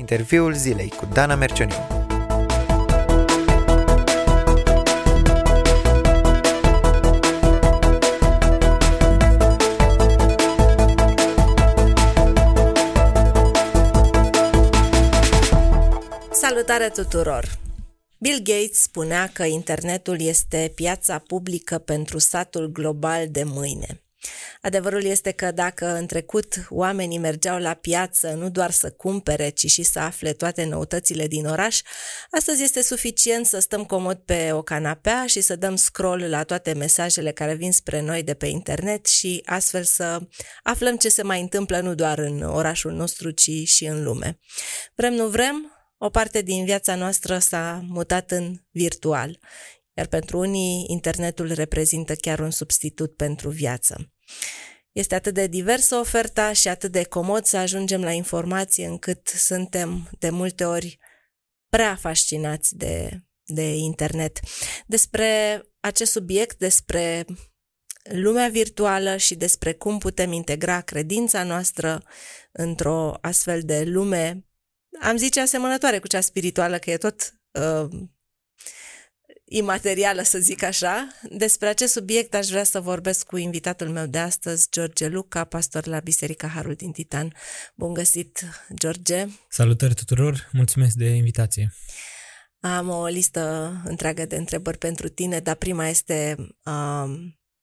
Interviul zilei cu Dana Mercioniu. Salutare tuturor! Bill Gates spunea că internetul este piața publică pentru satul global de mâine. Adevărul este că dacă în trecut oamenii mergeau la piață nu doar să cumpere, ci și să afle toate noutățile din oraș, astăzi este suficient să stăm comod pe o canapea și să dăm scroll la toate mesajele care vin spre noi de pe internet și astfel să aflăm ce se mai întâmplă nu doar în orașul nostru, ci și în lume. Vrem, nu vrem, o parte din viața noastră s-a mutat în virtual, iar pentru unii internetul reprezintă chiar un substitut pentru viață. Este atât de diversă oferta și atât de comod să ajungem la informație încât suntem de multe ori prea fascinați de, de internet. Despre acest subiect, despre lumea virtuală și despre cum putem integra credința noastră într-o astfel de lume am zice asemănătoare cu cea spirituală, că e tot uh, imaterială, să zic așa. Despre acest subiect aș vrea să vorbesc cu invitatul meu de astăzi, George Luca, pastor la Biserica Harul din Titan. Bun găsit, George! Salutări tuturor, mulțumesc de invitație! Am o listă întreagă de întrebări pentru tine, dar prima este uh,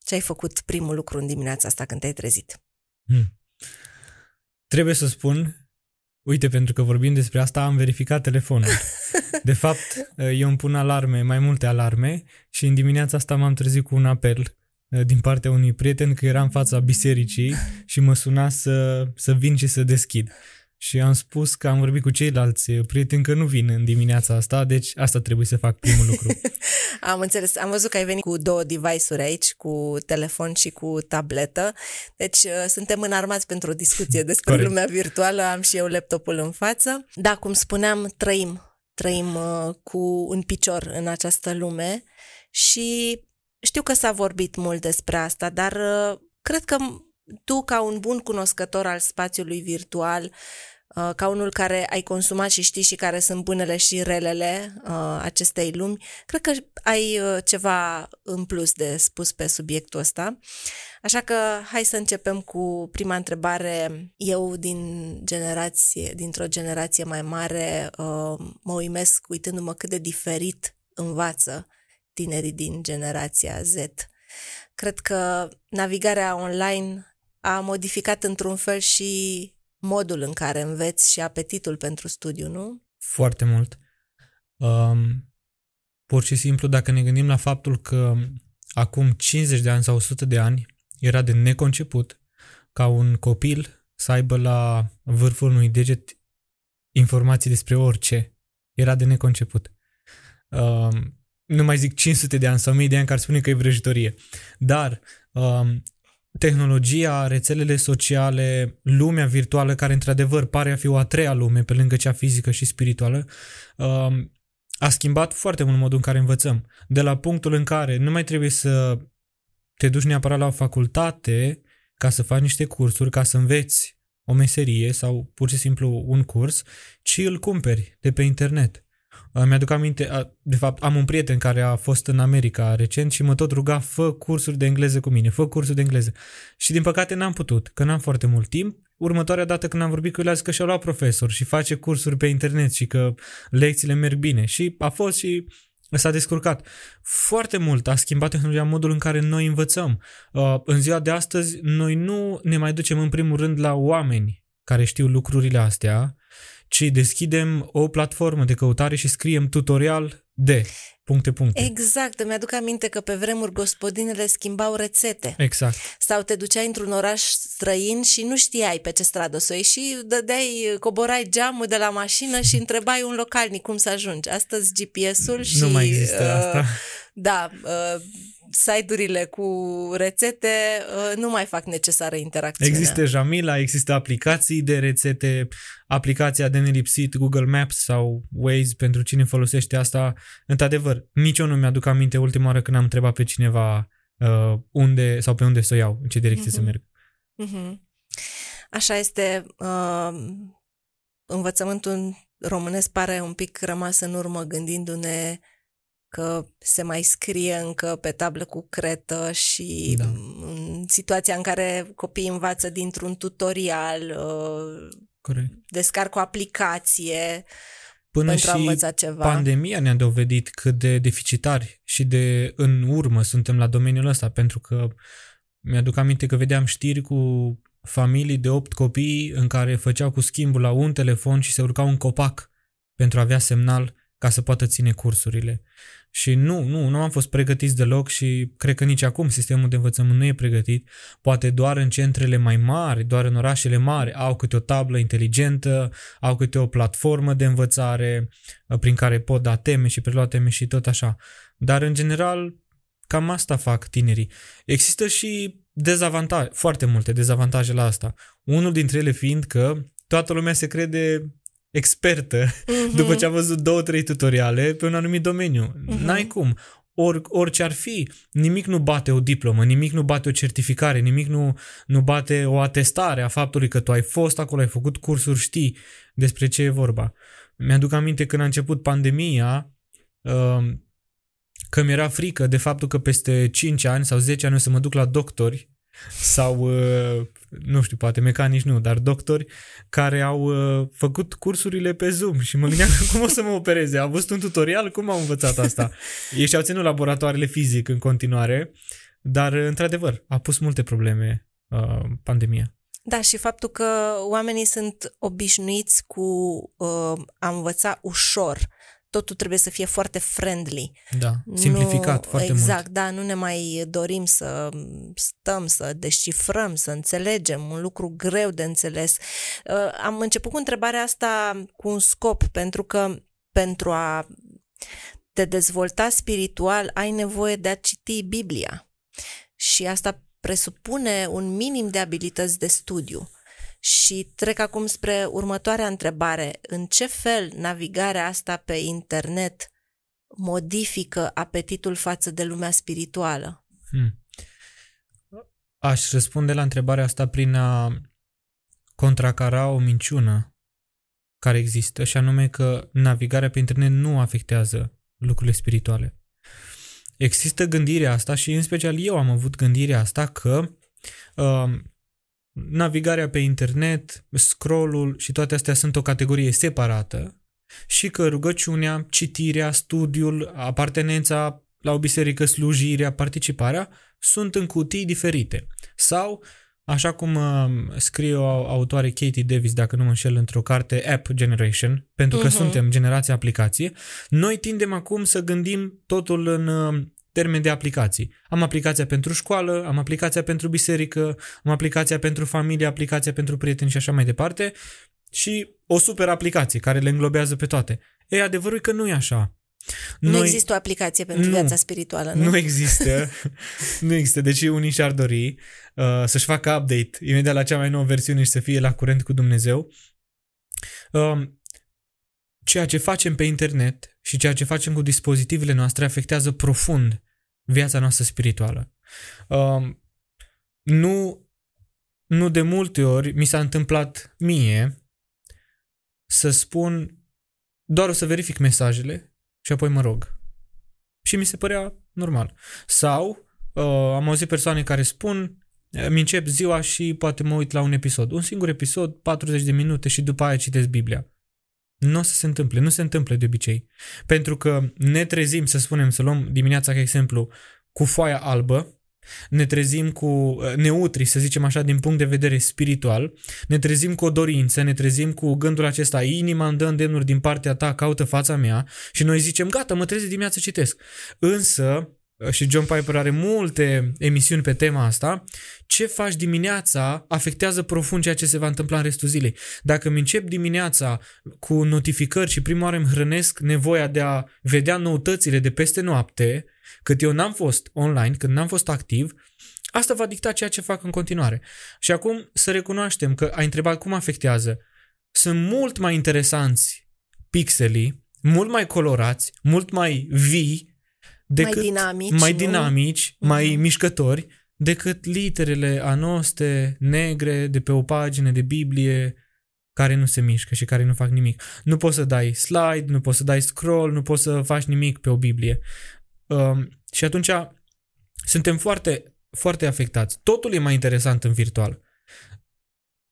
ce ai făcut primul lucru în dimineața asta când te-ai trezit? Hmm. Trebuie să spun Uite, pentru că vorbim despre asta, am verificat telefonul. De fapt, eu îmi pun alarme, mai multe alarme și în dimineața asta m-am trezit cu un apel eh, din partea unui prieten că era în fața bisericii și mă suna să, să vin și să deschid și am spus că am vorbit cu ceilalți prieteni că nu vin în dimineața asta, deci asta trebuie să fac primul lucru. am înțeles, am văzut că ai venit cu două device-uri aici, cu telefon și cu tabletă, deci uh, suntem înarmați pentru o discuție despre Corect. lumea virtuală, am și eu laptopul în față. Da, cum spuneam, trăim, trăim uh, cu un picior în această lume și știu că s-a vorbit mult despre asta, dar uh, cred că tu, ca un bun cunoscător al spațiului virtual, uh, ca unul care ai consumat și știi și care sunt bunele și relele uh, acestei lumi, cred că ai uh, ceva în plus de spus pe subiectul ăsta. Așa că hai să începem cu prima întrebare. Eu din generație, dintr-o generație mai mare, mă uimesc uitându-mă cât de diferit învață tinerii din generația Z. Cred că navigarea online a modificat într-un fel și modul în care înveți și apetitul pentru studiu, nu? Foarte mult. Um, pur și simplu, dacă ne gândim la faptul că acum 50 de ani sau 100 de ani era de neconceput ca un copil să aibă la vârful unui deget informații despre orice. Era de neconceput. Um, nu mai zic 500 de ani sau 1000 de ani care spune că e vrăjitorie. Dar um, tehnologia, rețelele sociale, lumea virtuală, care într-adevăr pare a fi o a treia lume pe lângă cea fizică și spirituală, um, a schimbat foarte mult modul în care învățăm. De la punctul în care nu mai trebuie să te duci neapărat la o facultate ca să faci niște cursuri, ca să înveți o meserie sau pur și simplu un curs, ci îl cumperi de pe internet. Mi-aduc aminte, de fapt, am un prieten care a fost în America recent și mă tot ruga, fă cursuri de engleză cu mine, fă cursuri de engleză. Și din păcate n-am putut, că n-am foarte mult timp. Următoarea dată când am vorbit cu el, a zis că și-a luat profesor și face cursuri pe internet și că lecțiile merg bine. Și a fost și s-a descurcat. Foarte mult a schimbat tehnologia modul în care noi învățăm. În ziua de astăzi, noi nu ne mai ducem în primul rând la oameni care știu lucrurile astea, ci deschidem o platformă de căutare și scriem tutorial de puncte, puncte. Exact, îmi aduc aminte că pe vremuri gospodinele schimbau rețete. Exact. Sau te duceai într-un oraș străin și nu știai pe ce stradă să o ieși și dădeai, coborai geamul de la mașină și întrebai un localnic cum să ajungi. Astăzi GPS-ul și... Nu mai există uh, asta. Da, uh, site-urile cu rețete uh, nu mai fac necesară interacțiunea. Există Jamila, există aplicații de rețete, aplicația de nelipsit, Google Maps sau Waze, pentru cine folosește asta. Într-adevăr, nici eu nu mi-aduc aminte ultima oară când am întrebat pe cineva uh, unde sau pe unde să o iau, în ce direcție uh-huh. să mhm. merg. Uh-huh. Așa este uh, învățământul românesc pare un pic rămas în urmă gândindu-ne că se mai scrie încă pe tablă cu cretă și Da. în situația în care copiii învață dintr-un tutorial, uh, Corect. descarc o aplicație Până pentru a și învăța ceva. pandemia ne-a dovedit cât de deficitari și de în urmă suntem la domeniul ăsta, pentru că mi-aduc aminte că vedeam știri cu familii de 8 copii în care făceau cu schimbul la un telefon și se urcau un copac pentru a avea semnal ca să poată ține cursurile. Și nu, nu, nu am fost pregătiți deloc și cred că nici acum sistemul de învățământ nu e pregătit. Poate doar în centrele mai mari, doar în orașele mari au câte o tablă inteligentă, au câte o platformă de învățare uh, prin care pot da teme și prelua teme și tot așa. Dar în general cam asta fac tinerii. Există și dezavantaje, foarte multe dezavantaje la asta. Unul dintre ele fiind că toată lumea se crede expertă Mhm. după ce a văzut două, trei tutoriale pe un anumit domeniu. Mhm. N-ai cum. Or, orice ar fi, nimic nu bate o diplomă, nimic nu bate o certificare, nimic nu, nu bate o atestare a faptului că tu ai fost acolo, ai făcut cursuri, știi despre ce e vorba. Mi-aduc aminte când a început pandemia, uh, că mi-era frică de faptul că peste 5 ani sau 10 ani o să mă duc la doctori sau, uh, nu știu, poate mecanici nu, dar doctori care au uh, făcut cursurile pe Zoom și mă gândeam că cum o să mă opereze. Au văzut un tutorial, cum au învățat asta? Ei și-au ținut laboratoarele fizic în continuare, dar, uh, într-adevăr, a pus multe probleme uh, pandemia. Da, și faptul că oamenii sunt obișnuiți cu uh, a învăța ușor. Totul trebuie să fie foarte friendly. Da, simplificat nu, foarte exact, mult. da, nu ne mai dorim să stăm, să descifrăm, să înțelegem, un lucru greu de înțeles. Uh, am început cu întrebarea asta cu un scop, pentru că pentru a te dezvolta spiritual ai nevoie de a citi Biblia. Și asta presupune un minim de abilități de studiu. Și trec acum spre următoarea întrebare. În ce fel navigarea asta pe internet modifică apetitul față de lumea spirituală? Hmm. Aș răspunde la întrebarea asta prin a contracara o minciună care există și anume că navigarea pe internet nu afectează lucrurile spirituale. Există gândirea asta și în special eu am avut gândirea asta că uh, navigarea pe internet, scrollul și toate astea sunt o categorie separată și că rugăciunea, citirea, studiul, apartenența la o biserică, slujirea, participarea sunt în cutii diferite. Sau, așa cum uh, scrie o autoare Katie Davis, dacă nu mă înșel, într-o carte App Generation, pentru că Mhm. suntem generația aplicație, noi tindem acum să gândim totul în uh, termen de aplicații. Am aplicația pentru școală, am aplicația pentru biserică, am aplicația pentru familie, aplicația pentru prieteni și așa mai departe și o super aplicație care le înglobează pe toate. E adevărul e că nu e așa. Nu există o aplicație pentru Nu. viața spirituală, nu? Nu există. nu există. Deci unii și-ar dori uh, să-și facă update imediat la cea mai nouă versiune și să fie la curent cu Dumnezeu. Uh, ceea ce facem pe internet și ceea ce facem cu dispozitivele noastre afectează profund viața noastră spirituală. Uh, nu, nu de multe ori mi s-a întâmplat mie să spun doar o să verific mesajele și apoi mă rog. Și mi se părea normal. Sau uh, am auzit persoane care spun mi încep ziua și poate mă uit la un episod. Un singur episod, 40 de minute și după aia citesc Biblia. Nu o să se întâmple, nu se întâmplă de obicei. Pentru că ne trezim, să spunem, să luăm dimineața ca exemplu, cu foaia albă, ne trezim cu uh, neutri, să zicem așa, din punct de vedere spiritual, ne trezim cu o dorință, ne trezim cu gândul acesta, inima îmi dă îndemnuri din partea ta, caută fața mea și noi zicem, gata, mă trezesc dimineața, citesc. Însă, și John Piper are multe emisiuni pe tema asta, ce faci dimineața afectează profund ceea ce se va întâmpla în restul zilei. Dacă îmi încep dimineața cu notificări și prima oară îmi hrănesc nevoia de a vedea noutățile de peste noapte, cât eu n-am fost online, când n-am fost activ, asta va dicta ceea ce fac în continuare. Și acum să recunoaștem că ai întrebat cum afectează. Sunt mult mai interesanți pixelii, mult mai colorați, mult mai vii, decât mai dinamici, mai, nu? dinamici, mai Mhm. mișcători, decât literele anoste, negre, de pe o pagină de Biblie, care nu se mișcă și care nu fac nimic. Nu poți să dai slide, nu poți să dai scroll, nu poți să faci nimic pe o Biblie. Um, și atunci suntem foarte, foarte afectați. Totul e mai interesant în virtual.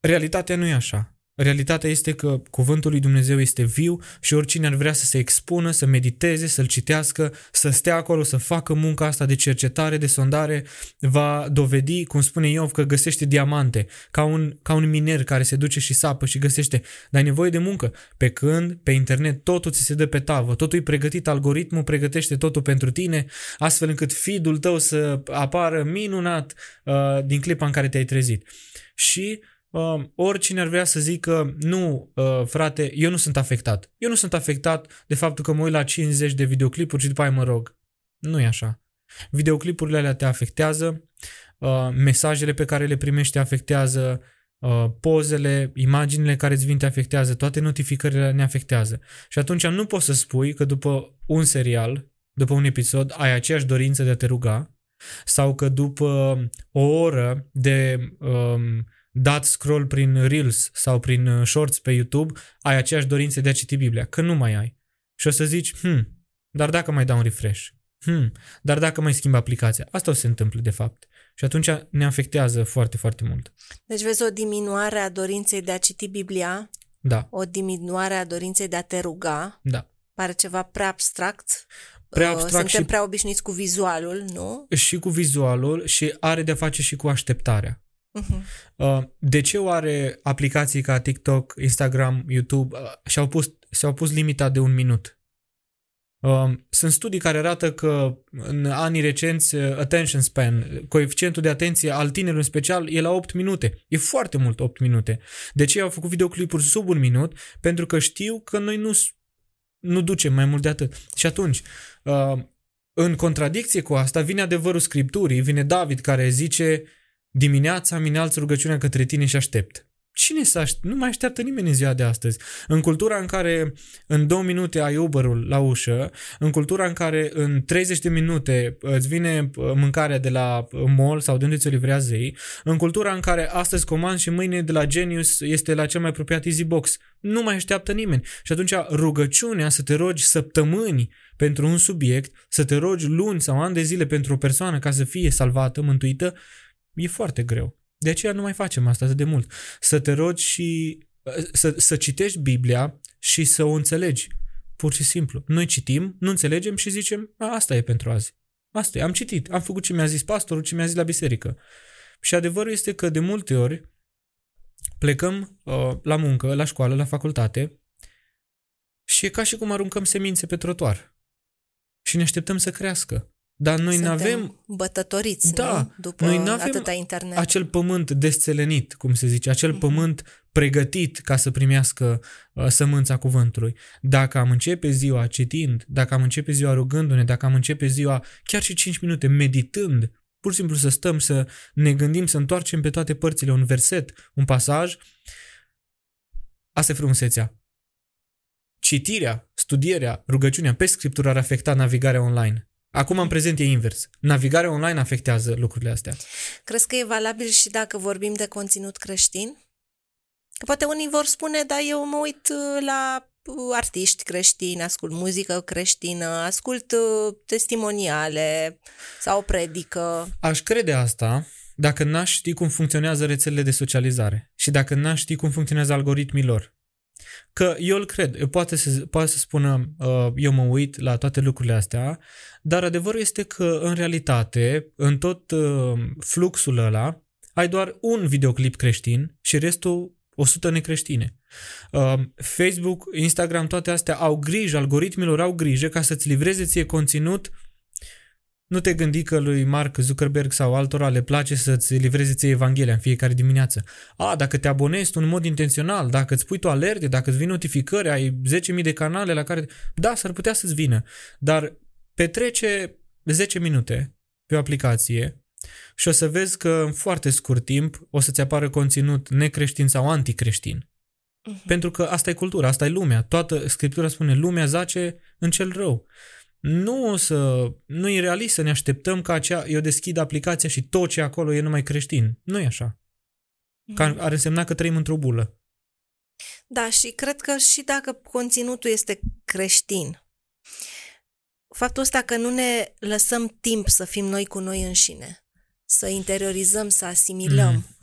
Realitatea nu e așa. Realitatea este că cuvântul lui Dumnezeu este viu și oricine ar vrea să se expună, să mediteze, să-l citească, să stea acolo, să facă munca asta de cercetare, de sondare, va dovedi, cum spune Iov, că găsește diamante, ca un, ca un miner care se duce și sapă și găsește. Dar ai nevoie de muncă. Pe când, pe internet, totul ți se dă pe tavă, totul e pregătit, algoritmul pregătește totul pentru tine, astfel încât feed-ul tău să apară minunat uh, din clipa în care te-ai trezit. Și uh, oricine ar vrea să zică, nu, uh, frate, eu nu sunt afectat. Eu nu sunt afectat de faptul că mă uit la 50 de videoclipuri și după aia mă rog. Nu e așa. Videoclipurile alea te afectează, uh, mesajele pe care le primești te afectează, uh, pozele, imaginile care îți vin te afectează, toate notificările ne afectează. Și atunci nu poți să spui că după un serial, după un episod, ai aceeași dorință de a te ruga, sau că după o oră de um, dat scroll prin Reels sau prin uh, Shorts pe YouTube, ai aceeași dorință de a citi Biblia, că nu mai ai. Și o să zici, hm, dar dacă mai dau un refresh, hm, dar dacă mai schimb aplicația, asta o se întâmplă de fapt. Și atunci ne afectează foarte, foarte mult. Deci vezi o diminuare a dorinței de a citi Biblia, Da, o diminuare a dorinței de a te ruga, da. pare ceva prea abstract. Prea Uh, abstract Suntem și, prea obișnuiți cu vizualul, nu? și cu vizualul și are de-a face și cu așteptarea. Uh-huh. Uh, De ce oare aplicații ca TikTok, Instagram, YouTube uh, și-au pus, și-au pus limita de un minut? Uh, Sunt studii care arată că în anii recenți uh, attention span, coeficientul de atenție al tinerilor în special, e la 8 minute. E foarte mult 8 minute. De ce au făcut videoclipuri sub un minut? Pentru că știu că noi nu, s- nu ducem mai mult de atât. Și atunci, uh, în contradicție cu asta, vine adevărul Scripturii, vine David care zice Dimineața mi înalți rugăciunea către tine și aștept. Cine să aștept? Nu mai așteaptă nimeni în ziua de astăzi. În cultura în care în două minute ai Uber-ul la ușă, în cultura în care în 30 de minute îți vine uh, mâncarea de la uh, mall sau de unde ți-o livrează ei, în cultura în care astăzi comand și mâine de la Genius este la cel mai apropiat Easy Box, nu mai așteaptă nimeni. Și atunci rugăciunea să te rogi săptămâni pentru un subiect, să te rogi luni sau ani de zile pentru o persoană ca să fie salvată, mântuită, e foarte greu. De aceea nu mai facem asta atât de mult. Să te rogi și să, să citești Biblia și să o înțelegi. Pur și simplu. Noi citim, nu înțelegem și zicem, a, asta e pentru azi. Asta e, am citit, am făcut ce mi-a zis pastorul, ce mi-a zis la biserică. Și adevărul este că de multe ori plecăm uh, la muncă, la școală, la facultate și e ca și cum aruncăm semințe pe trotuar. Și ne așteptăm să crească. Dar noi nu Suntem avem bătătoriți, Da, nu? După noi n-avem atâta internet. acel pământ desțelenit, cum se zice, acel Mhm. pământ pregătit ca să primească uh, sămânța cuvântului. Dacă am începe ziua citind, dacă am începe ziua rugându-ne, dacă am începe ziua chiar și 5 minute meditând, pur și simplu să stăm, să ne gândim, să întoarcem pe toate părțile un verset, un pasaj, asta e frumusețea. Citirea, studierea, rugăciunea pe scriptură ar afecta navigarea online. Acum, în prezent, e invers. Navigarea online afectează lucrurile astea. Crezi că e valabil și dacă vorbim de conținut creștin? Că poate unii vor spune, dar eu mă uit uh, la uh, artiști creștini, ascult muzică creștină, ascult uh, testimoniale sau predică. Aș crede asta dacă n-aș ști cum funcționează rețelele de socializare și dacă n-aș ști cum funcționează algoritmii lor. Că eu îl cred, eu poate să, poate să spună uh, eu mă uit la toate lucrurile astea, dar adevărul este că în realitate, în tot uh, fluxul ăla, ai doar un videoclip creștin și restul 100 necreștine. Uh, Facebook, Instagram, toate astea au grijă, algoritmilor au grijă ca să-ți livreze ție conținut nu te gândi că lui Mark Zuckerberg sau altora le place să-ți livreze ție Evanghelia în fiecare dimineață. A, dacă te abonezi tu în mod intențional, dacă îți pui tu alerte, dacă îți vin notificări, ai 10.000 de canale la care... Da, s-ar putea să-ți vină, dar petrece 10 minute pe o aplicație și o să vezi că în foarte scurt timp o să-ți apară conținut necreștin sau anticreștin. Pentru că asta e cultura, asta e lumea. Toată Scriptura spune, lumea zace în cel rău. Nu o să, nu e realist să ne așteptăm ca acea, eu deschid aplicația și tot ce acolo e numai creștin. Nu e așa. Că ar, ar însemna că trăim într-o bulă. Da, și cred că și dacă conținutul este creștin, faptul ăsta că nu ne lăsăm timp să fim noi cu noi înșine, să interiorizăm, să asimilăm, mm.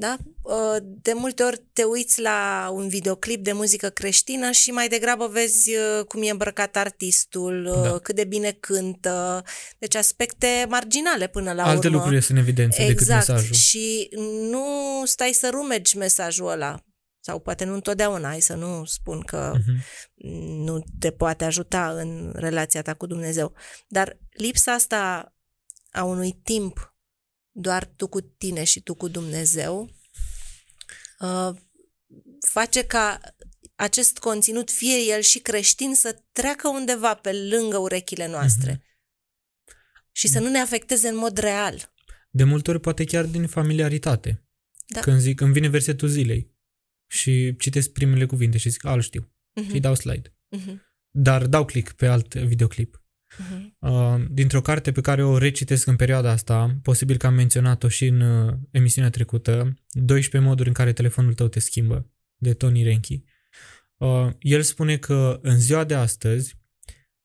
Da? Uh, de multe ori te uiți la un videoclip de muzică creștină și mai degrabă vezi uh, cum e îmbrăcat artistul, uh, da. cât de bine cântă, deci aspecte marginale până la Alte urmă. lucruri este în evidență exact. decât mesajul. Și nu stai să rumegi mesajul ăla sau poate nu întotdeauna, ai să nu spun că uh-huh. nu te poate ajuta în relația ta cu Dumnezeu, dar lipsa asta a unui timp doar tu cu tine și tu cu Dumnezeu, uh, face ca acest conținut, fie el și creștin, să treacă undeva pe lângă urechile noastre mm-hmm. și să nu ne afecteze în mod real. De multe ori poate chiar din familiaritate. Da. Când zic, îmi vine versetul zilei și citesc primele cuvinte și zic, al știu, mm-hmm. și dau slide. Mm-hmm. Dar dau click pe alt videoclip. Uh-huh. Dintr-o carte pe care o recitesc în perioada asta, posibil că am menționat-o și în uh, emisiunea trecută, 12 moduri în care telefonul tău te schimbă, de Tony Renki. Uh, el spune că în ziua de astăzi,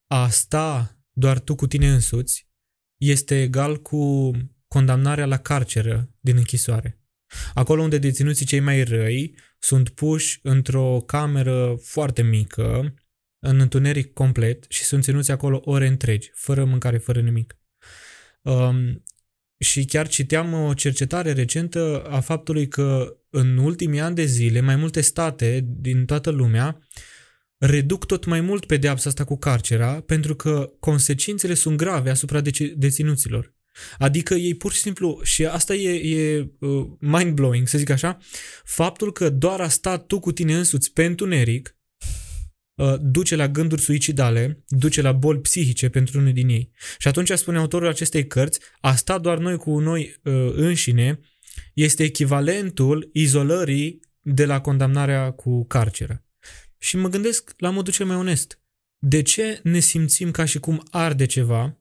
a sta doar tu cu tine însuți este egal cu condamnarea la carceră din închisoare. Acolo unde deținuții cei mai răi sunt puși într-o cameră foarte mică, în întuneric complet și sunt ținuți acolo ore întregi, fără mâncare, fără nimic. Um, și chiar citeam o cercetare recentă a faptului că în ultimii ani de zile, mai multe state din toată lumea reduc tot mai mult pedeapsa asta cu carcera pentru că consecințele sunt grave asupra deținuților. Adică ei pur și simplu, și asta e, e uh, mind-blowing, să zic așa, faptul că doar a sta tu cu tine însuți pe întuneric Uh, duce la gânduri suicidale, duce la boli psihice pentru unul din ei. Și atunci spune autorul acestei cărți, a sta doar noi cu noi uh, înșine este echivalentul izolării de la condamnarea cu carceră. Și mă gândesc la modul cel mai onest. De ce ne simțim ca și cum arde ceva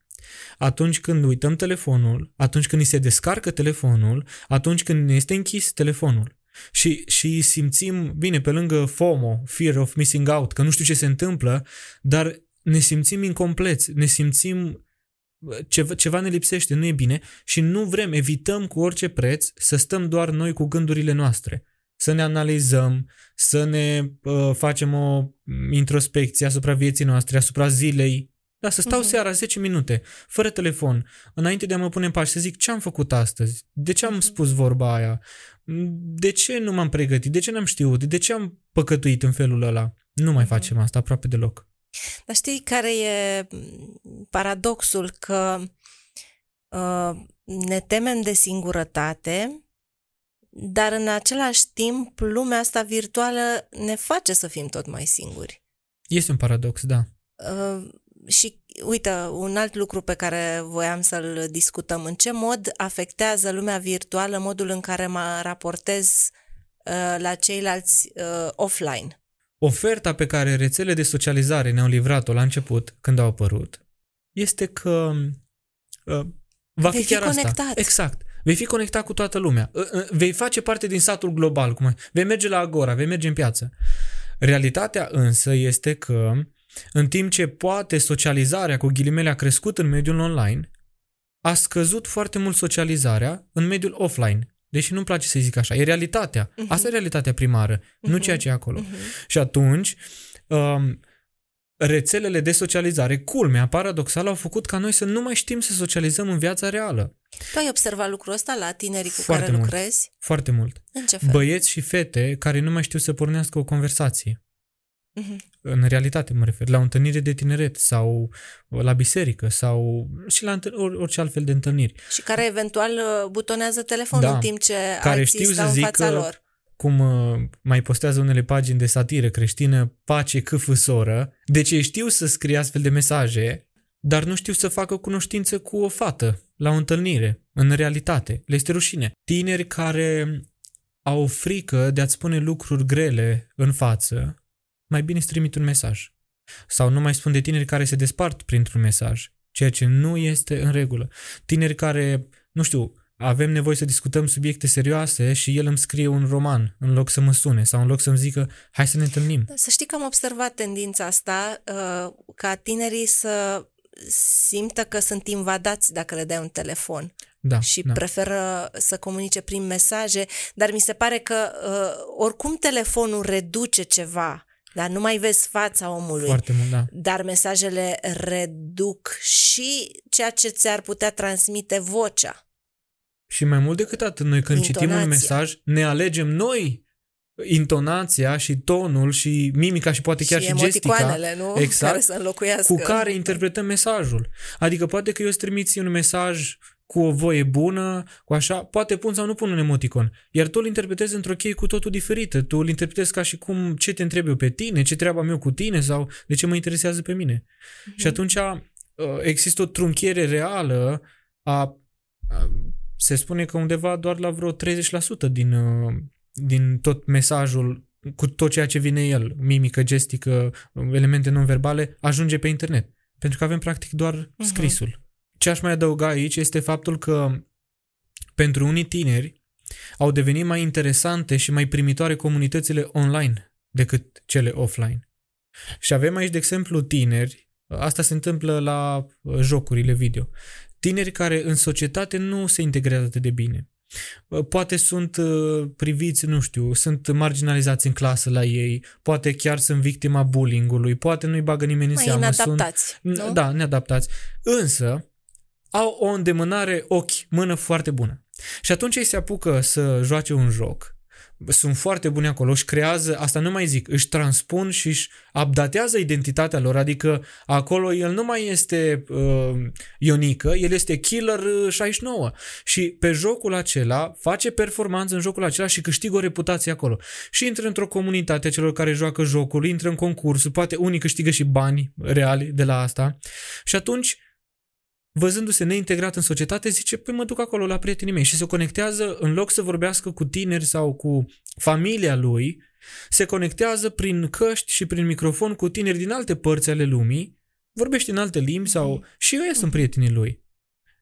atunci când uităm telefonul, atunci când ni se descarcă telefonul, atunci când ne este închis telefonul? Și, și simțim, bine, pe lângă FOMO, Fear of Missing Out, că nu știu ce se întâmplă, dar ne simțim incompleți, ne simțim ceva, ceva ne lipsește, nu e bine și nu vrem, evităm cu orice preț să stăm doar noi cu gândurile noastre, să ne analizăm, să ne uh, facem o introspecție asupra vieții noastre, asupra zilei, da, să stau uh-huh. seara 10 minute, fără telefon, înainte de a mă pune în pași, să zic ce am făcut astăzi, de ce am uh-huh. spus vorba aia, de ce nu m-am pregătit, de ce n-am știut, de ce am păcătuit în felul ăla. Nu mai uh-huh. facem asta aproape deloc. Dar știi care e paradoxul? Că uh, ne temem de singurătate, dar în același timp lumea asta virtuală ne face să fim tot mai singuri. Este un paradox, da. Uh, și uite, un alt lucru pe care voiam să-l discutăm, în ce mod afectează lumea virtuală modul în care mă raportez uh, la ceilalți uh, offline? Oferta pe care rețele de socializare ne-au livrat-o la început, când au apărut, este că uh, va fi, fi chiar conectat. asta. Exact. Vei fi conectat cu toată lumea. Uh, uh, vei face parte din satul global. Cum ai. Vei merge la Agora, vei merge în piață. Realitatea însă este că în timp ce poate socializarea cu ghilimele a crescut în mediul online, a scăzut foarte mult socializarea în mediul offline. Deși nu-mi place să zic așa, e realitatea. Uh-huh. Asta e realitatea primară, uh-huh. nu ceea ce e acolo. Uh-huh. Și atunci, um, rețelele de socializare, culmea, paradoxal, au făcut ca noi să nu mai știm să socializăm în viața reală. Tu ai observat lucrul ăsta la tinerii cu foarte care mult, lucrezi? Foarte mult. În ce fel? Băieți și fete care nu mai știu să pornească o conversație. Uh-huh. În realitate mă refer, la o întâlnire de tineret sau la biserică sau și la orice altfel de întâlniri. Și care eventual uh, butonează telefonul da, în timp ce care știu stau să în fața lor. Cum uh, mai postează unele pagini de satiră creștină, pace câfă soră, deci ei știu să scrie astfel de mesaje, dar nu știu să facă cunoștință cu o fată la o întâlnire, în realitate. Le este rușine. Tineri care au frică de a-ți spune lucruri grele în față, mai bine îți trimit un mesaj. Sau nu mai spun de tineri care se despart printr-un mesaj, ceea ce nu este în regulă. Tineri care, nu știu, avem nevoie să discutăm subiecte serioase și el îmi scrie un roman în loc să mă sune sau în loc să-mi zică hai să ne întâlnim. Să știi că am observat tendința asta uh, ca tinerii să simtă că sunt invadați dacă le dai un telefon Da, și da. preferă să comunice prin mesaje, dar mi se pare că uh, oricum telefonul reduce ceva, dar nu mai vezi fața omului. Foarte mult, da. Dar mesajele reduc și ceea ce ți-ar putea transmite vocea. Și mai mult decât atât, noi când citim un Intonația. mesaj, ne alegem noi intonația și tonul și mimica și poate chiar și, și gestica emoticoanele, nu? Exact. Care să înlocuiască. cu care interpretăm mesajul. Adică poate că eu îți trimiți un mesaj cu o voie bună, cu așa, poate pun sau nu pun un emoticon. Iar tu îl interpretezi într-o cheie cu totul diferită. Tu îl interpretezi ca și cum ce te întreb eu pe tine, ce treaba meu cu tine sau de ce mă interesează pe mine. Mhm. Și atunci uh, există o trunchiere reală a, a se spune că undeva doar la vreo 30% din, uh, din tot mesajul cu tot ceea ce vine el, mimică, gestică, elemente non-verbale, ajunge pe internet. Pentru că avem practic doar Mhm. scrisul. Ce aș mai adăuga aici este faptul că pentru unii tineri au devenit mai interesante și mai primitoare comunitățile online decât cele offline. Și avem aici, de exemplu, tineri, asta se întâmplă la uh, jocurile video, tineri care în societate nu se integrează atât de bine. Uh, Poate sunt uh, priviți, nu știu, sunt marginalizați în clasă la ei, poate chiar sunt victima bullying-ului, poate nu-i bagă nimeni în Mai seamă. inadaptați, Sunt, nu? da, neadaptați. Însă, au o îndemânare ochi, mână foarte bună. Și atunci ei se apucă să joace un joc. Sunt foarte buni acolo, își creează, asta nu mai zic, își transpun și își updatează identitatea lor, adică acolo el nu mai este uh, Ionică, el este Killer uh, 69 și pe jocul acela face performanță în jocul acela și câștigă o reputație acolo. Și intră într-o comunitate a celor care joacă jocul, intră în concursuri, poate unii câștigă și bani reali de la asta și atunci văzându-se neintegrat în societate, zice, păi mă duc acolo la prietenii mei și se conectează, în loc să vorbească cu tineri sau cu familia lui, se conectează prin căști și prin microfon cu tineri din alte părți ale lumii, vorbește în alte limbi sau și ei sunt prietenii lui.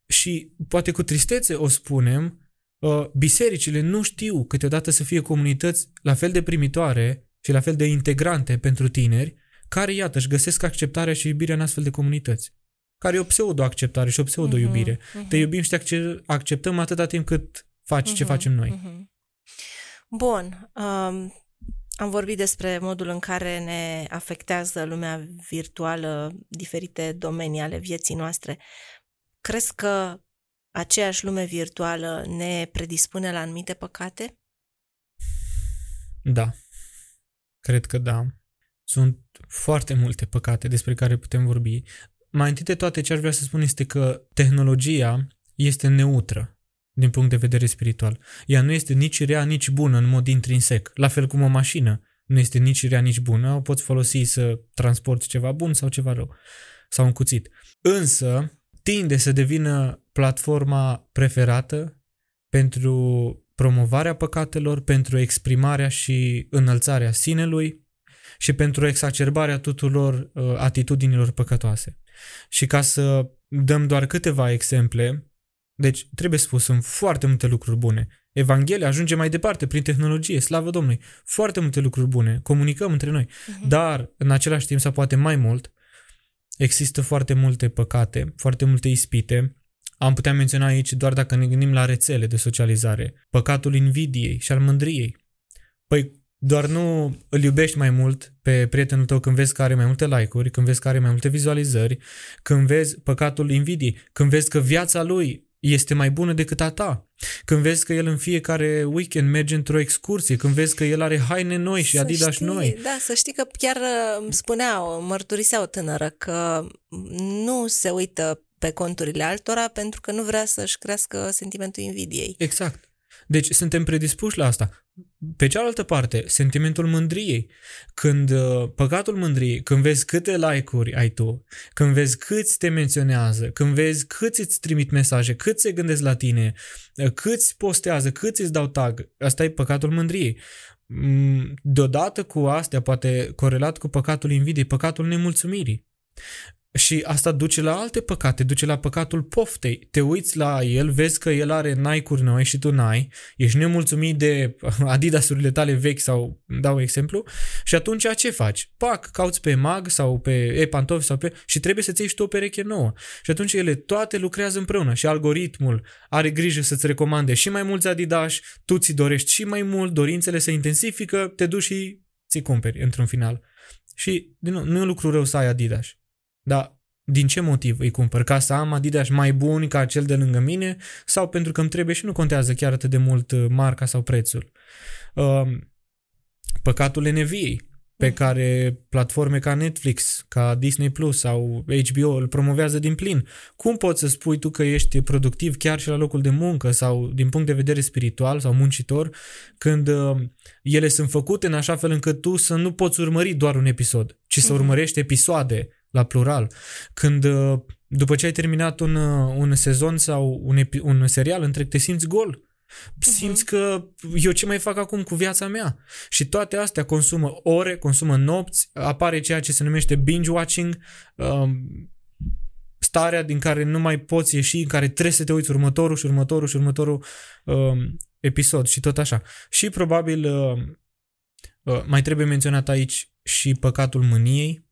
Și poate cu tristețe o spunem, uh, bisericile nu știu câteodată să fie comunități la fel de primitoare și la fel de integrante pentru tineri, care, iată, își găsesc acceptarea și iubirea în astfel de comunități care e o pseudo-acceptare și o pseudo-iubire. Mhm, Te iubim și te acce- acceptăm atâta timp cât faci ce Mhm, facem noi. mhm. Bun. Um, am vorbit despre modul în care ne afectează lumea virtuală diferite domenii ale vieții noastre. Crezi că aceeași lume virtuală ne predispune la anumite păcate? Da. Cred că da. Sunt foarte multe păcate despre care putem vorbi. Mai întâi de toate ce aș vrea să spun este că tehnologia este neutră din punct de vedere spiritual. Ea nu este nici rea, nici bună în mod intrinsec. La fel cum o mașină nu este nici rea, nici bună. O poți folosi să transporti ceva bun sau ceva rău. Sau un cuțit. Însă, tinde să devină platforma preferată pentru promovarea păcatelor, pentru exprimarea și înălțarea sinelui și pentru exacerbarea tuturor uh, atitudinilor păcătoase. Și ca să dăm doar câteva exemple, deci trebuie spus, sunt foarte multe lucruri bune. Evanghelia ajunge mai departe prin tehnologie, slavă Domnului. Foarte multe lucruri bune, comunicăm între noi. Mhm. Dar, în același timp, sau poate mai mult, există foarte multe păcate, foarte multe ispite. Am putea menționa aici doar dacă ne gândim la rețele de socializare. Păcatul invidiei și al mândriei. Păi, doar nu îl iubești mai mult pe prietenul tău când vezi că are mai multe like-uri, când vezi că are mai multe vizualizări, când vezi păcatul invidiei, când vezi că viața lui este mai bună decât a ta. Când vezi că el în fiecare weekend merge într-o excursie, când vezi că el are haine noi și Să Adidas știi, noi. Da, să știi că chiar uh, îmi spunea, o mărturisea o tânără că nu se uită pe conturile altora pentru că nu vrea să-și crească sentimentul invidiei. Exact. Deci suntem predispuși la asta. Pe cealaltă parte, sentimentul mândriei. Când uh, păcatul mândriei, când vezi câte like-uri ai tu, când vezi câți te menționează, când vezi câți îți trimit mesaje, câți se gândesc la tine, uh, câți postează, câți îți dau tag, asta e păcatul mândriei. Mm, Deodată cu astea, poate corelat cu păcatul invidiei, păcatul nemulțumirii. Și asta duce la alte păcate, duce la păcatul poftei. Te uiți la el, vezi că el are Nike-uri noi și tu n-ai, ești nemulțumit de Adidas-urile tale vechi sau dau exemplu și atunci ce faci? Pac, cauți pe mag sau pe e-pantofi sau pe... și trebuie să-ți ieși și tu o pereche nouă. Și atunci ele toate lucrează împreună și algoritmul are grijă să-ți recomande și mai mulți Adidas, tu ți dorești și mai mult, dorințele se intensifică, te duci și ți cumperi într-un final. Și, din nou, nu e un lucru rău să ai Adidas dar din ce motiv îi cumpăr? Ca să am Adidas mai bun ca cel de lângă mine sau pentru că îmi trebuie și nu contează chiar atât de mult uh, marca sau prețul? Um, păcatul Eneviei pe mm. care platforme ca Netflix, ca Disney Plus sau HBO îl promovează din plin. Cum poți să spui tu că ești productiv chiar și la locul de muncă sau din punct de vedere spiritual sau muncitor când uh, ele sunt făcute în așa fel încât tu să nu poți urmări doar un episod, ci să mhm. urmărești episoade la plural. Când uh, după ce ai terminat un, uh, un sezon sau un, epi, un serial întreg, te simți gol. Simți uh-huh. că eu ce mai fac acum cu viața mea? Și toate astea consumă ore, consumă nopți, apare ceea ce se numește binge-watching, um, starea din care nu mai poți ieși, în care trebuie să te uiți următorul și următorul și următorul um, episod și tot așa. Și probabil uh, uh, mai trebuie menționat aici și păcatul mâniei,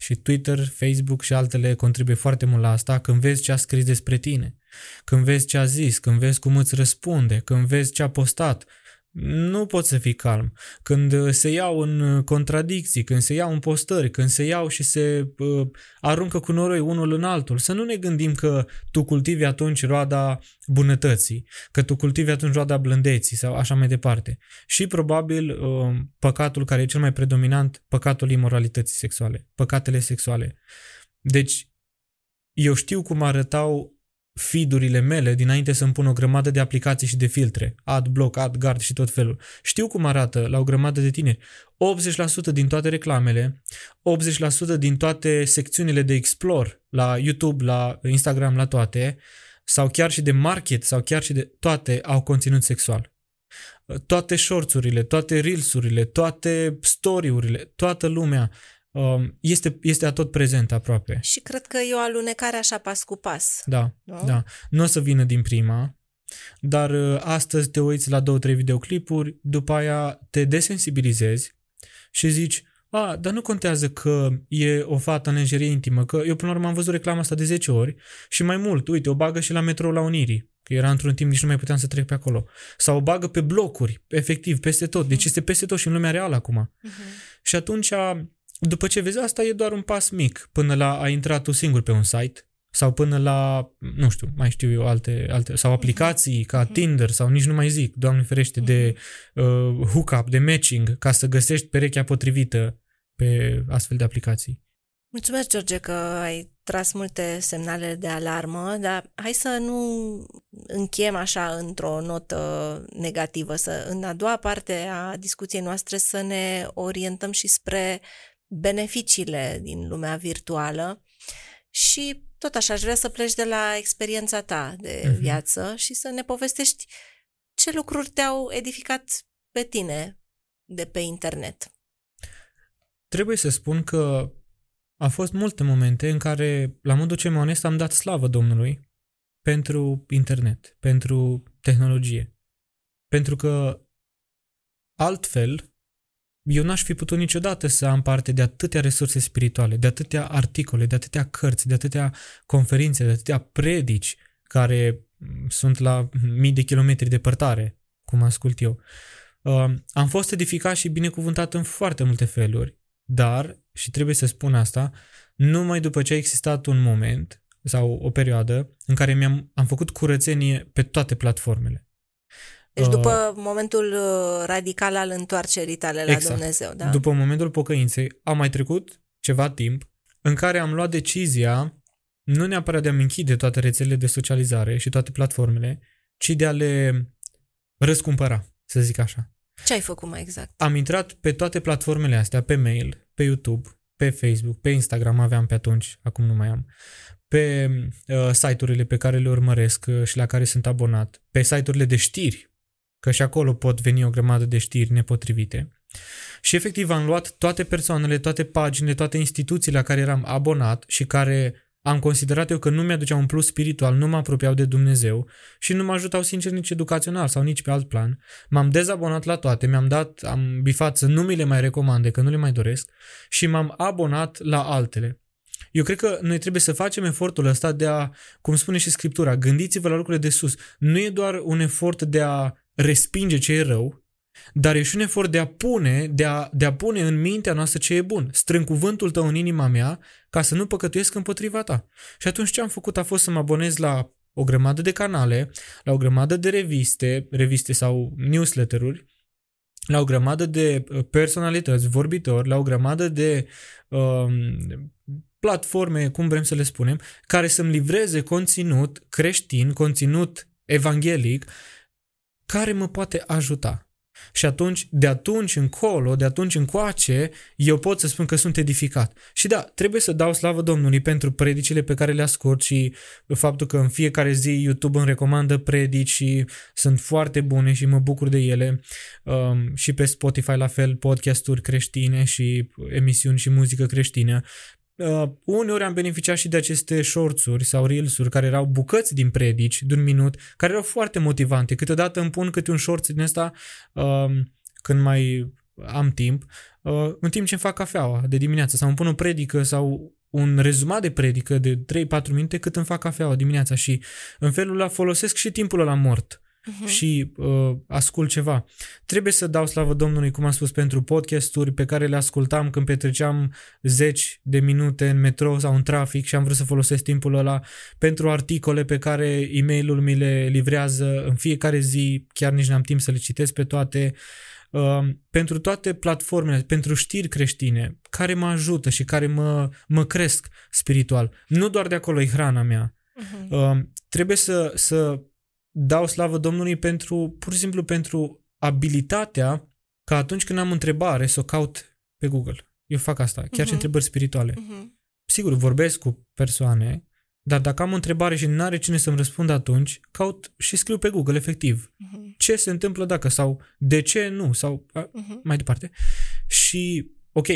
și Twitter, Facebook și altele contribuie foarte mult la asta când vezi ce a scris despre tine, când vezi ce a zis, când vezi cum îți răspunde, când vezi ce a postat, nu poți să fii calm. Când uh, se iau în uh, contradicții, când se iau în postări, când se iau și se uh, aruncă cu noroi unul în altul, să nu ne gândim că tu cultivi atunci roada bunătății, că tu cultivi atunci roada blândeții sau așa mai departe. Și probabil uh, păcatul care e cel mai predominant, păcatul imoralității sexuale, păcatele sexuale. Deci, eu știu cum arătau feed-urile mele dinainte să-mi pun o grămadă de aplicații și de filtre, AdBlock, AdGuard și tot felul. Știu cum arată la o grămadă de tineri. 80% din toate reclamele, 80% din toate secțiunile de explore la YouTube, la Instagram, la toate, sau chiar și de market, sau chiar și de toate au conținut sexual. Toate shorts-urile, toate reels-urile, toate story-urile, toată lumea Um, este, este atot prezent aproape. Și cred că e o alunecare așa pas cu pas. Da, nu? da. Nu o să vină din prima, dar uh, astăzi te uiți la două, trei videoclipuri, după aia te desensibilizezi și zici, a, dar nu contează că e o fată în lenjerie intimă, că eu până la urmă am văzut reclama asta de 10 ori și mai mult, uite, o bagă și la metrou la Unirii, că era într-un timp nici nu mai puteam să trec pe acolo. Sau o bagă pe blocuri, efectiv, peste tot. Deci este peste tot și în lumea reală acum. Uh-huh. Și atunci după ce vezi asta, e doar un pas mic până la a intra tu singur pe un site sau până la, nu știu, mai știu eu, alte, alte sau aplicații ca mhm. Tinder sau nici nu mai zic, Doamne ferește, de mhm. uh, hookup, de matching, ca să găsești perechea potrivită pe astfel de aplicații. Mulțumesc, George, că ai tras multe semnale de alarmă, dar hai să nu încheiem așa într-o notă negativă, să în a doua parte a discuției noastre să ne orientăm și spre beneficiile din lumea virtuală și tot așa aș vrea să pleci de la experiența ta de uh-huh. viață și să ne povestești ce lucruri te-au edificat pe tine de pe internet. Trebuie să spun că a fost multe momente în care, la modul cel mai onest, am dat slavă Domnului pentru internet, pentru tehnologie. Pentru că altfel eu n-aș fi putut niciodată să am parte de atâtea resurse spirituale, de atâtea articole, de atâtea cărți, de atâtea conferințe, de atâtea predici care mm, sunt la mii de kilometri departare, cum ascult eu. Uh, am fost edificat și binecuvântat în foarte multe feluri, dar, și trebuie să spun asta, numai după ce a existat un moment sau o perioadă în care mi-am am făcut curățenie pe toate platformele. Deci uh, după uh, momentul radical al întoarcerii tale la exact. Dumnezeu, da? După momentul pocăinței, a mai trecut ceva timp în care am luat decizia nu neapărat de a-mi închide toate rețelele de socializare și toate platformele, ci de a le răscumpăra, să zic așa. Ce ai făcut mai exact? Am intrat pe toate platformele astea, pe mail, pe YouTube, pe Facebook, pe Instagram aveam pe atunci, acum nu mai am, pe uh, site-urile pe care le urmăresc uh, și la care sunt abonat, pe site-urile de știri că și acolo pot veni o grămadă de știri nepotrivite. Și efectiv am luat toate persoanele, toate paginile, toate instituțiile la care eram abonat și care am considerat eu că nu mi-aduceau un plus spiritual, nu mă apropiau de Dumnezeu și nu mă ajutau sincer nici educațional sau nici pe alt plan. M-am dezabonat la toate, mi-am dat, am bifat să nu mi le mai recomande, că nu le mai doresc și m-am abonat la altele. Eu cred că noi trebuie să facem efortul ăsta de a, cum spune și Scriptura, gândiți-vă la lucrurile de sus. Nu e doar un efort de a respinge ce e rău, dar e și un efort de a pune, de a, de a pune în mintea noastră ce e bun. Strâng cuvântul tău în inima mea ca să nu păcătuiesc împotriva ta. Și atunci ce am făcut a fost să mă abonez la o grămadă de canale, la o grămadă de reviste, reviste sau newsletteruri, la o grămadă de uh, personalități, vorbitori, la o grămadă de um, platforme, cum vrem să le spunem, care să-mi livreze conținut creștin, conținut evanghelic, care mă poate ajuta. Și atunci, de atunci încolo, de atunci încoace, eu pot să spun că sunt edificat. Și da, trebuie să dau slavă Domnului pentru predicile pe care le ascult și faptul că în fiecare zi YouTube îmi recomandă predici și sunt foarte bune și mă bucur de ele. Um, și pe Spotify la fel, podcasturi creștine și emisiuni și muzică creștină. Uh, uneori am beneficiat și de aceste shorts-uri sau reels-uri care erau bucăți din predici de un minut, care erau foarte motivante. Câteodată îmi pun câte un short din ăsta uh, când mai am timp, uh, în timp ce îmi fac cafeaua de dimineață sau îmi pun o predică sau un rezumat de predică de 3-4 minute cât îmi fac cafeaua dimineața și în felul ăla folosesc și timpul ăla mort uh-huh. și uh, ascult ceva. Trebuie să dau slavă Domnului, cum am spus, pentru podcasturi pe care le ascultam când petreceam zeci de minute în metrou sau în trafic și am vrut să folosesc timpul ăla pentru articole pe care e mail mi le livrează în fiecare zi, chiar nici n-am timp să le citesc pe toate. Uh, pentru toate platformele, pentru știri creștine, care mă ajută și care mă, mă cresc spiritual. Nu doar de acolo e hrana mea. Uh-huh. Uh, trebuie să, să dau slavă Domnului pentru, pur și simplu pentru abilitatea ca atunci când am o întrebare să o caut pe Google. Eu fac asta, chiar uh-huh. și mhm. întrebări spirituale. Uh-huh. Sigur, vorbesc cu persoane, dar dacă am o întrebare și nu are cine să-mi răspundă atunci, caut și scriu pe Google, efectiv. Uh-huh. Ce se întâmplă dacă sau de ce nu sau a, uh-huh. mai departe. Și, ok,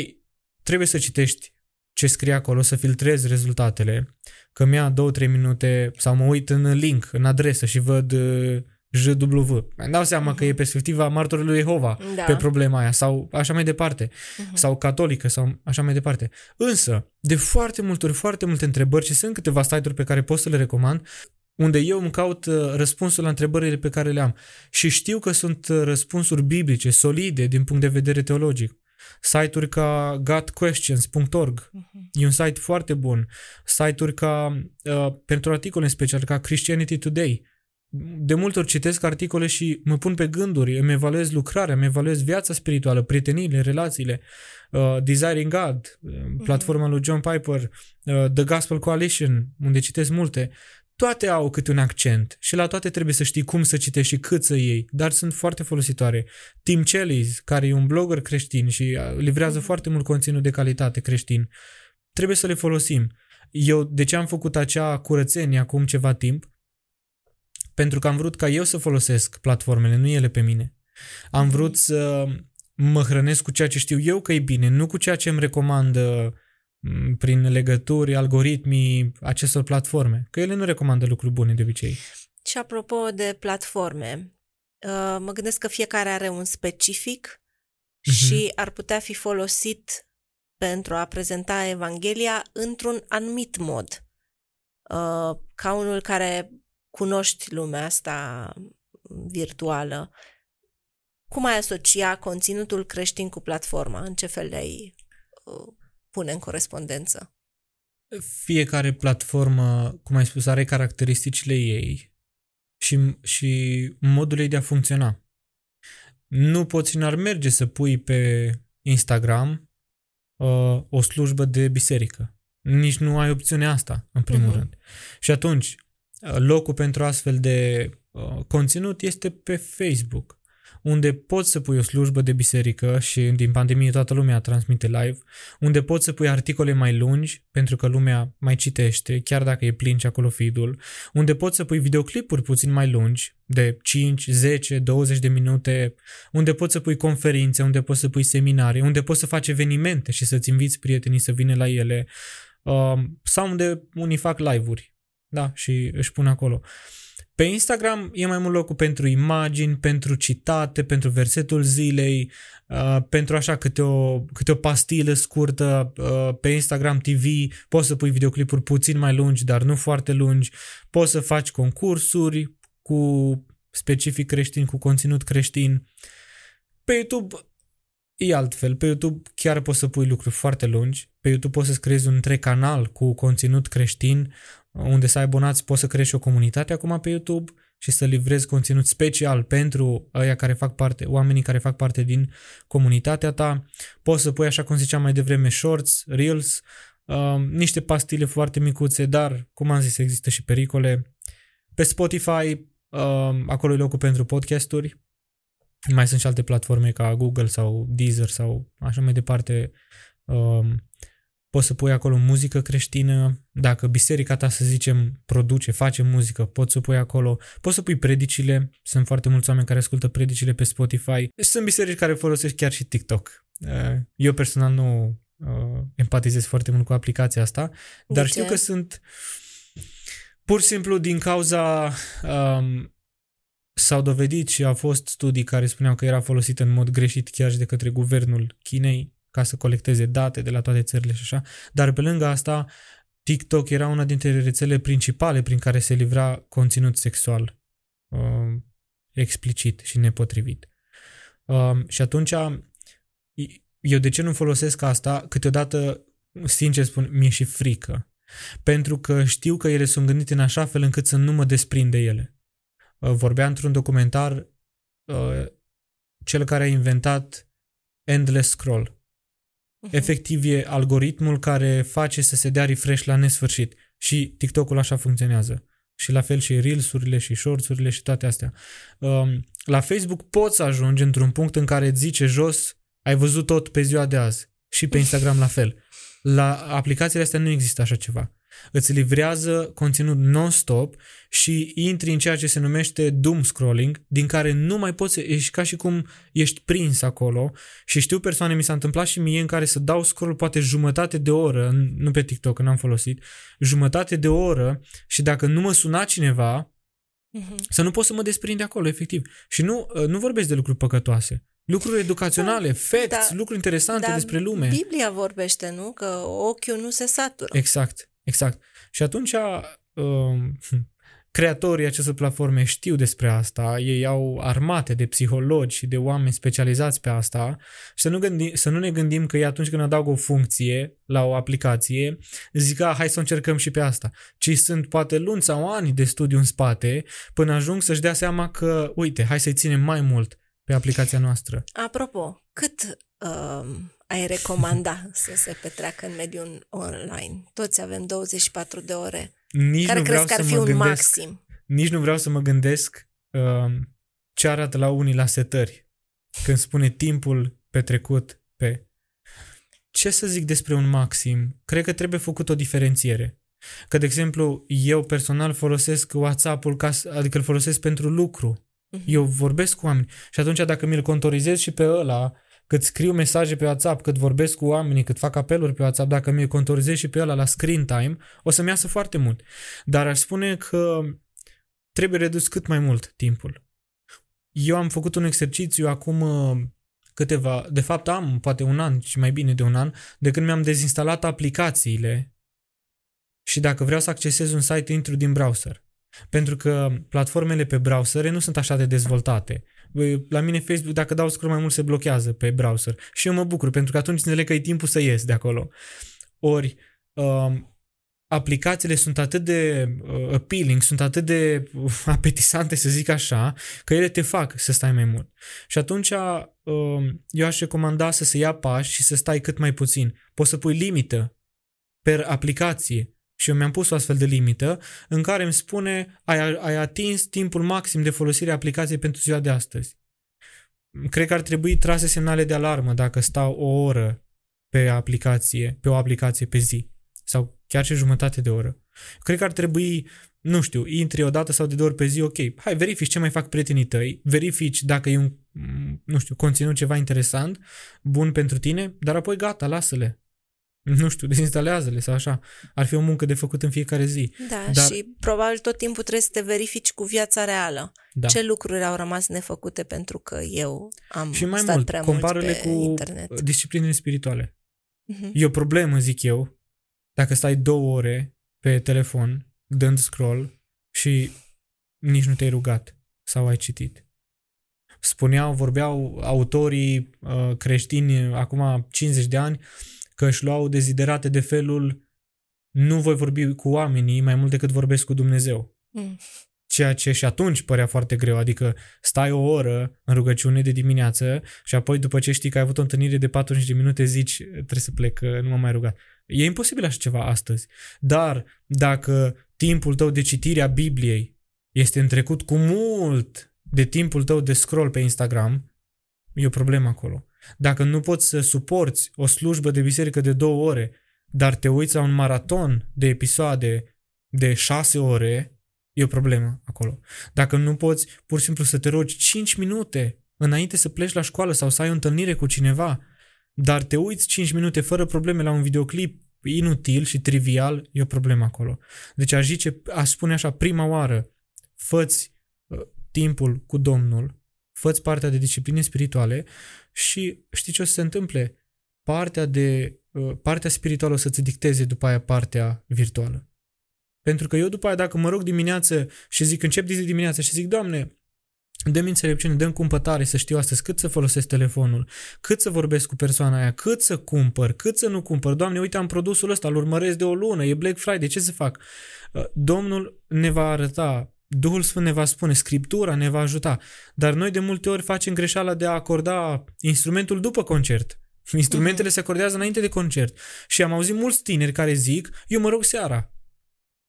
trebuie să citești ce scrie acolo, să filtrez rezultatele, că mi-a 2-3 minute sau mă uit în link, în adresă și văd uh, JW. Îmi dau seama uh-huh. că e mhm. perspectiva martorului lui Jehova da. pe problema aia sau așa mai departe. Uh-huh. Sau catolică sau așa mai departe. Însă, de foarte multe ori, foarte multe întrebări și sunt câteva site-uri pe care pot să le recomand, unde eu îmi caut uh, răspunsul la întrebările pe care le am. Și știu că sunt uh, răspunsuri biblice, solide din punct de vedere teologic. Site-uri ca gotquestions.org uh-huh. e un site foarte bun. Site-uri ca, uh, pentru articole în special, ca Christianity Today. De multe ori citesc articole și mă pun pe gânduri, îmi evaluez lucrarea, îmi evaluez viața spirituală, prieteniile, relațiile. Uh, Desiring God, uh, platforma uh-huh. lui John Piper, uh, The Gospel Coalition, unde citesc multe toate au câte un accent și la toate trebuie să știi cum să citești și cât să iei, dar sunt foarte folositoare. Tim Celis, care e un blogger creștin și uh, livrează mhm. foarte mult conținut de calitate creștin, trebuie să le folosim. Eu de ce am făcut acea curățenie acum ceva timp? Pentru că am vrut ca eu să folosesc platformele, nu ele pe mine. Am mhm. vrut să mă hrănesc cu ceea ce știu eu că e bine, nu cu ceea ce îmi recomandă Mm, prin legături, algoritmii acestor platforme, că ele nu recomandă lucruri bune de obicei. Și apropo de platforme, uh, mă gândesc că fiecare are un specific uh-huh. și ar putea fi folosit pentru a prezenta Evanghelia într-un anumit mod. Uh, ca unul care cunoști lumea asta virtuală, cum ai asocia conținutul creștin cu platforma? În ce fel de uh, pune în corespondență? Fiecare platformă, cum ai spus, are caracteristicile ei și, și modul ei de a funcționa. Nu poți, n-ar merge să pui pe Instagram uh, o slujbă de biserică. Nici nu ai opțiunea asta, în primul uh-huh. rând. Și atunci, uh, locul pentru astfel de uh, conținut este pe Facebook unde poți să pui o slujbă de biserică și din pandemie toată lumea transmite live, unde poți să pui articole mai lungi, pentru că lumea mai citește, chiar dacă e plin și acolo feed-ul, unde poți să pui videoclipuri puțin mai lungi, de 5, 10, 20 de minute, unde poți să pui conferințe, unde poți să pui seminarii, unde poți să faci evenimente și să-ți inviți prietenii să vină la ele, uh, sau unde unii fac live-uri, da, și își pun acolo. Pe Instagram e mai mult locul pentru imagini, pentru citate, pentru versetul zilei, uh, pentru așa câte o, câte o pastilă scurtă uh, pe Instagram TV, poți să pui videoclipuri puțin mai lungi, dar nu foarte lungi, poți să faci concursuri cu specific creștin, cu conținut creștin. Pe YouTube e altfel. Pe YouTube chiar poți să pui lucruri foarte lungi. Pe YouTube poți să creezi un întreg canal cu conținut creștin, unde să ai abonați, poți să creezi o comunitate acum pe YouTube și să livrezi conținut special pentru aia care fac parte, oamenii care fac parte din comunitatea ta. Poți să pui, așa cum ziceam mai devreme, shorts, reels, uh, niște pastile foarte micuțe, dar, cum am zis, există și pericole. Pe Spotify, uh, acolo e locul pentru podcasturi. Mai sunt și alte platforme ca Google sau Deezer sau așa mai departe. Uh, poți să pui acolo muzică creștină, dacă biserica ta, să zicem, produce, face muzică, poți să pui acolo, poți să pui predicile, sunt foarte mulți oameni care ascultă predicile pe Spotify, deci sunt biserici care folosesc chiar și TikTok. Uh, eu personal nu uh, empatizez foarte mult cu aplicația asta, dar De știu ce? că sunt pur și simplu din cauza um, s-au dovedit și au fost studii care spuneau că era folosită în mod greșit chiar și de către guvernul Chinei ca să colecteze date de la toate țările și așa, dar pe lângă asta TikTok era una dintre rețele principale prin care se livra conținut sexual uh, explicit și nepotrivit. Uh, și atunci eu de ce nu folosesc asta? Câteodată, sincer spun, mi-e și frică. Pentru că știu că ele sunt gândite în așa fel încât să nu mă desprind de ele. Uh, vorbea într-un documentar uh, cel care a inventat Endless Scroll. Mhm. Efectiv e algoritmul care face să se dea refresh la nesfârșit. Și TikTok-ul așa funcționează. Și la fel și Reels-urile și Shorts-urile și toate astea. Um, la Facebook poți ajunge într-un punct în care îți zice jos, ai văzut tot pe ziua de azi. Și pe Instagram la fel. La aplicațiile astea nu există așa ceva. Îți livrează conținut non-stop și intri în ceea ce se numește doom scrolling, din care nu mai poți, ești ca și cum ești prins acolo și știu persoane, mi s-a întâmplat și mie în care să dau scroll poate jumătate de oră, nu pe TikTok, că n-am folosit, jumătate de oră și dacă nu mă suna cineva, Mhm. să nu pot să mă desprind de acolo, efectiv. Și nu, nu vorbesc de lucruri păcătoase. Lucruri educaționale, facts, Da, lucruri interesante Dar despre lume. Biblia vorbește, nu? Că ochiul nu se satură. Exact, exact. Și atunci um, creatorii acestor platforme știu despre asta, ei au armate de psihologi și de oameni specializați pe asta și să nu, gândi, să nu ne gândim că ei atunci când adaugă o funcție la o aplicație, zic, a, hai să o încercăm și pe asta. Ci sunt poate lunți sau ani de studiu în spate până ajung să-și dea seama că, uite, hai să-i ținem mai mult pe aplicația noastră. Apropo, cât uh, ai recomanda să se petreacă în mediul online? Toți avem 24 de ore. Nici Care nu crezi vreau că ar să fi mă un gândesc maxim? nici nu vreau să mă gândesc uh, ce arată la unii la setări când spune timpul petrecut pe. Ce să zic despre un maxim? Cred că trebuie făcut o diferențiere. Că, de exemplu, eu personal folosesc WhatsApp-ul, ca, să- adică îl folosesc pentru lucru. Mhm. Eu vorbesc cu oameni și atunci dacă mi-l contorizez și pe ăla, cât scriu mesaje pe WhatsApp, cât vorbesc cu oamenii, cât fac apeluri pe WhatsApp, dacă mi-l contorizez și pe ăla la screen time, o să-mi iasă foarte mult. Dar aș spune că trebuie redus cât mai mult timpul. Eu am făcut un exercițiu acum uh, câteva, de fapt am poate un an și mai bine de un an, de când mi-am dezinstalat aplicațiile și dacă vreau să accesez un site, intru din browser. Pentru că platformele pe browser nu sunt așa de dezvoltate. Băi, La mine Facebook, dacă dau scroll mai mult, se blochează pe browser. Și eu mă bucur, pentru că atunci înțeleg că e timpul să ies de acolo. Ori, um, aplicațiile sunt atât de uh, appealing, sunt atât de uh, apetisante, să zic așa, că ele te fac să stai mai mult. Și atunci uh, eu aș recomanda să se ia pași și să stai cât mai puțin. Poți să pui limită per aplicație. Și eu mi-am pus o astfel de limită în care îmi spune ai, ai atins timpul maxim de folosire a aplicației pentru ziua de astăzi. cred că ar trebui trase semnale de alarmă dacă stau o oră pe aplicație, pe o aplicație pe zi sau chiar și jumătate de oră. Cred că ar trebui, nu știu, intri o dată sau de două ori pe zi, ok, hai verifici ce mai fac prietenii tăi, verifici dacă e un, nu știu, conținut ceva interesant, bun pentru tine, dar apoi gata, lasă-le nu știu, dezinstalează-le sau așa. Ar fi o muncă de făcut în fiecare zi. Da, Dar... și probabil tot timpul trebuie să te verifici cu viața reală. Da. Ce lucruri au rămas nefăcute pentru că eu am și mai stat mult, prea compară-le mult pe cu internet. disciplinele spirituale. Mhm. E o problemă, zic eu, dacă stai două ore pe telefon dând scroll și nici nu te-ai rugat sau ai citit. Spuneau, vorbeau autorii uh, creștini acum 50 de ani că își luau deziderate de felul nu voi vorbi cu oamenii mai mult decât vorbesc cu Dumnezeu. Mm. Ceea ce și atunci părea foarte greu, adică stai o oră în rugăciune de dimineață și apoi după ce știi că ai avut o întâlnire de 40 de minute zici trebuie să plec, că nu mă mai rugat. E imposibil așa ceva astăzi. Dar dacă timpul tău de citire a Bibliei este întrecut cu mult de timpul tău de scroll pe Instagram, e o problemă acolo. Dacă nu poți să suporți o slujbă de biserică de două ore, dar te uiți la un maraton de episoade de șase ore, e o problemă acolo. Dacă nu poți pur și simplu să te rogi 5 minute înainte să pleci la școală sau să ai o întâlnire cu cineva, dar te uiți 5 minute fără probleme la un videoclip inutil și trivial, e o problemă acolo. Deci aș zice, aș spune așa, prima oară, făți uh, timpul cu Domnul, făți partea de discipline spirituale și știi ce o să se întâmple? Partea, de, uh, partea spirituală o să-ți dicteze după aia partea virtuală. Pentru că eu după aia dacă mă rog dimineață și zic, încep de dimineață și zic, Doamne, dă-mi înțelepciune, dă cumpătare să știu astăzi cât să folosesc telefonul, cât să vorbesc cu persoana aia, cât să cumpăr, cât să nu cumpăr. Doamne, uite, am produsul ăsta, îl urmăresc de o lună, e Black Friday, ce să fac? Uh, Domnul ne va arăta Duhul Sfânt ne va spune, Scriptura ne va ajuta, dar noi de multe ori facem greșeala de a acorda instrumentul după concert. Instrumentele uh-huh. se acordează înainte de concert. Și am auzit mulți tineri care zic, eu mă rog seara.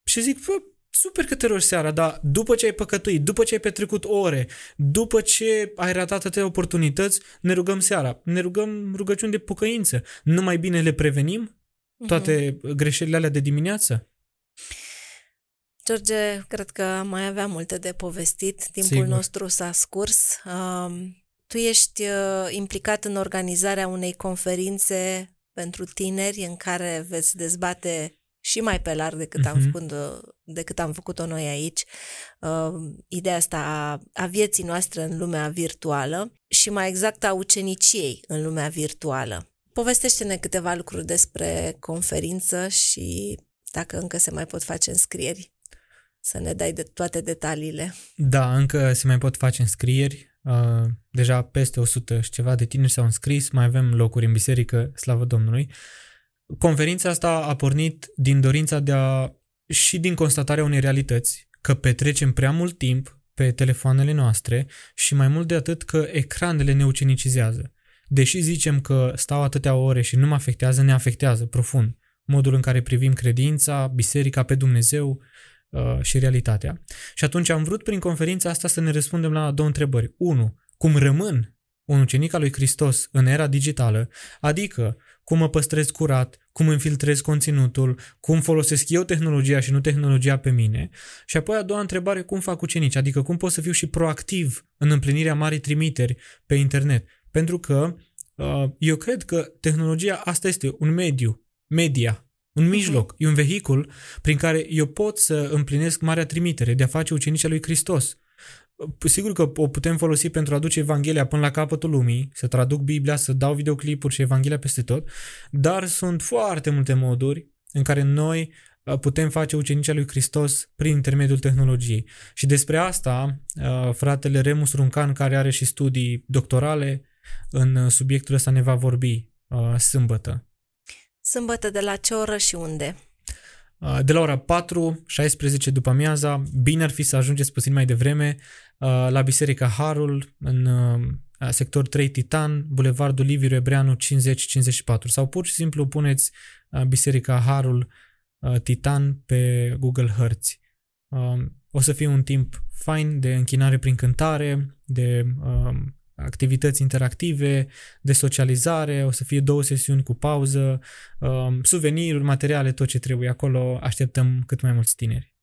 Și zic, bă, super că te rogi seara, dar după ce ai păcătuit, după ce ai petrecut ore, după ce ai ratat atâtea oportunități, ne rugăm seara. Ne rugăm rugăciuni de pocăință. Nu mai bine le prevenim? Toate uh-huh. greșelile alea de dimineață? George, cred că mai avea multe de povestit. Timpul Sigur. nostru s-a scurs. Um, tu ești uh, implicat în organizarea unei conferințe pentru tineri în care veți dezbate și mai pe larg decât, uh-huh. am, Mhm. făcut, decât am făcut-o noi aici, uh, ideea asta a, a vieții noastre în lumea virtuală și mai exact a uceniciei în lumea virtuală. Povestește-ne câteva lucruri despre conferință și dacă încă se mai pot face înscrieri, să ne dai de toate detaliile. Da, încă se mai pot face înscrieri. Uh, deja peste 100 și ceva de tineri s-au înscris, mai avem locuri în biserică, slavă Domnului. Conferința asta a pornit din dorința de a și din constatarea unei realități, că petrecem prea mult timp pe telefoanele noastre și mai mult de atât că ecranele ne ucenicizează. Deși zicem că stau atâtea ore și nu mă afectează, ne afectează profund. Modul în care privim credința, biserica pe Dumnezeu uh, și realitatea. Și atunci am vrut prin conferința asta să ne răspundem la două întrebări. Unu, cum rămân un ucenic al lui Hristos în era digitală, adică cum mă păstrez curat, cum infiltrez conținutul, cum folosesc eu tehnologia și nu tehnologia pe mine. Și apoi a doua întrebare, cum fac ucenici, adică cum pot să fiu și proactiv în împlinirea marii trimiteri pe internet. Pentru că uh, eu cred că tehnologia asta este un mediu, media, un mijloc, e un vehicul prin care eu pot să împlinesc marea trimitere de a face ucenicii lui Hristos. Sigur că o putem folosi pentru a aduce Evanghelia până la capătul lumii, să traduc Biblia, să dau videoclipuri și Evanghelia peste tot, dar sunt foarte multe moduri în care noi uh, putem face ucenicii lui Hristos prin intermediul tehnologiei. Și despre asta, uh, fratele Remus Runcan, care are și studii doctorale în uh, subiectul ăsta, ne va vorbi sâmbătă. Sâmbătă de la ce oră și unde? Uh, De la ora 4, 16 după amiaza, bine ar fi să ajungeți puțin mai devreme uh, la Biserica Harul, în uh, sector 3 Titan, Bulevardul Liviu Ebreanu 50-54 sau pur și simplu puneți uh, Biserica Harul uh, Titan pe Google Hărți. Uh, O să fie un timp fain de închinare prin cântare, de uh, activități interactive, de socializare, o să fie două sesiuni cu pauză, um, suveniruri, materiale, tot ce trebuie acolo. Așteptăm cât mai mulți tineri.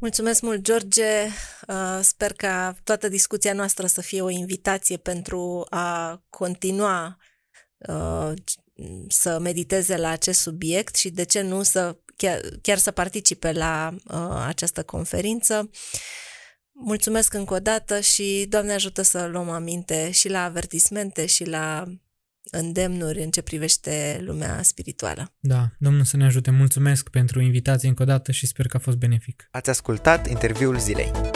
Mulțumesc mult, George. Uh, sper ca toată discuția noastră să fie o invitație pentru a continua uh, să mediteze la acest subiect și de ce nu să chiar, chiar să participe la uh, această conferință. Mulțumesc încă o dată și Doamne ajută să luăm aminte și la avertismente și la îndemnuri în ce privește lumea spirituală. Da, Domnul să ne ajute. Mulțumesc pentru invitație încă o dată și sper că a fost benefic. Ați ascultat interviul zilei.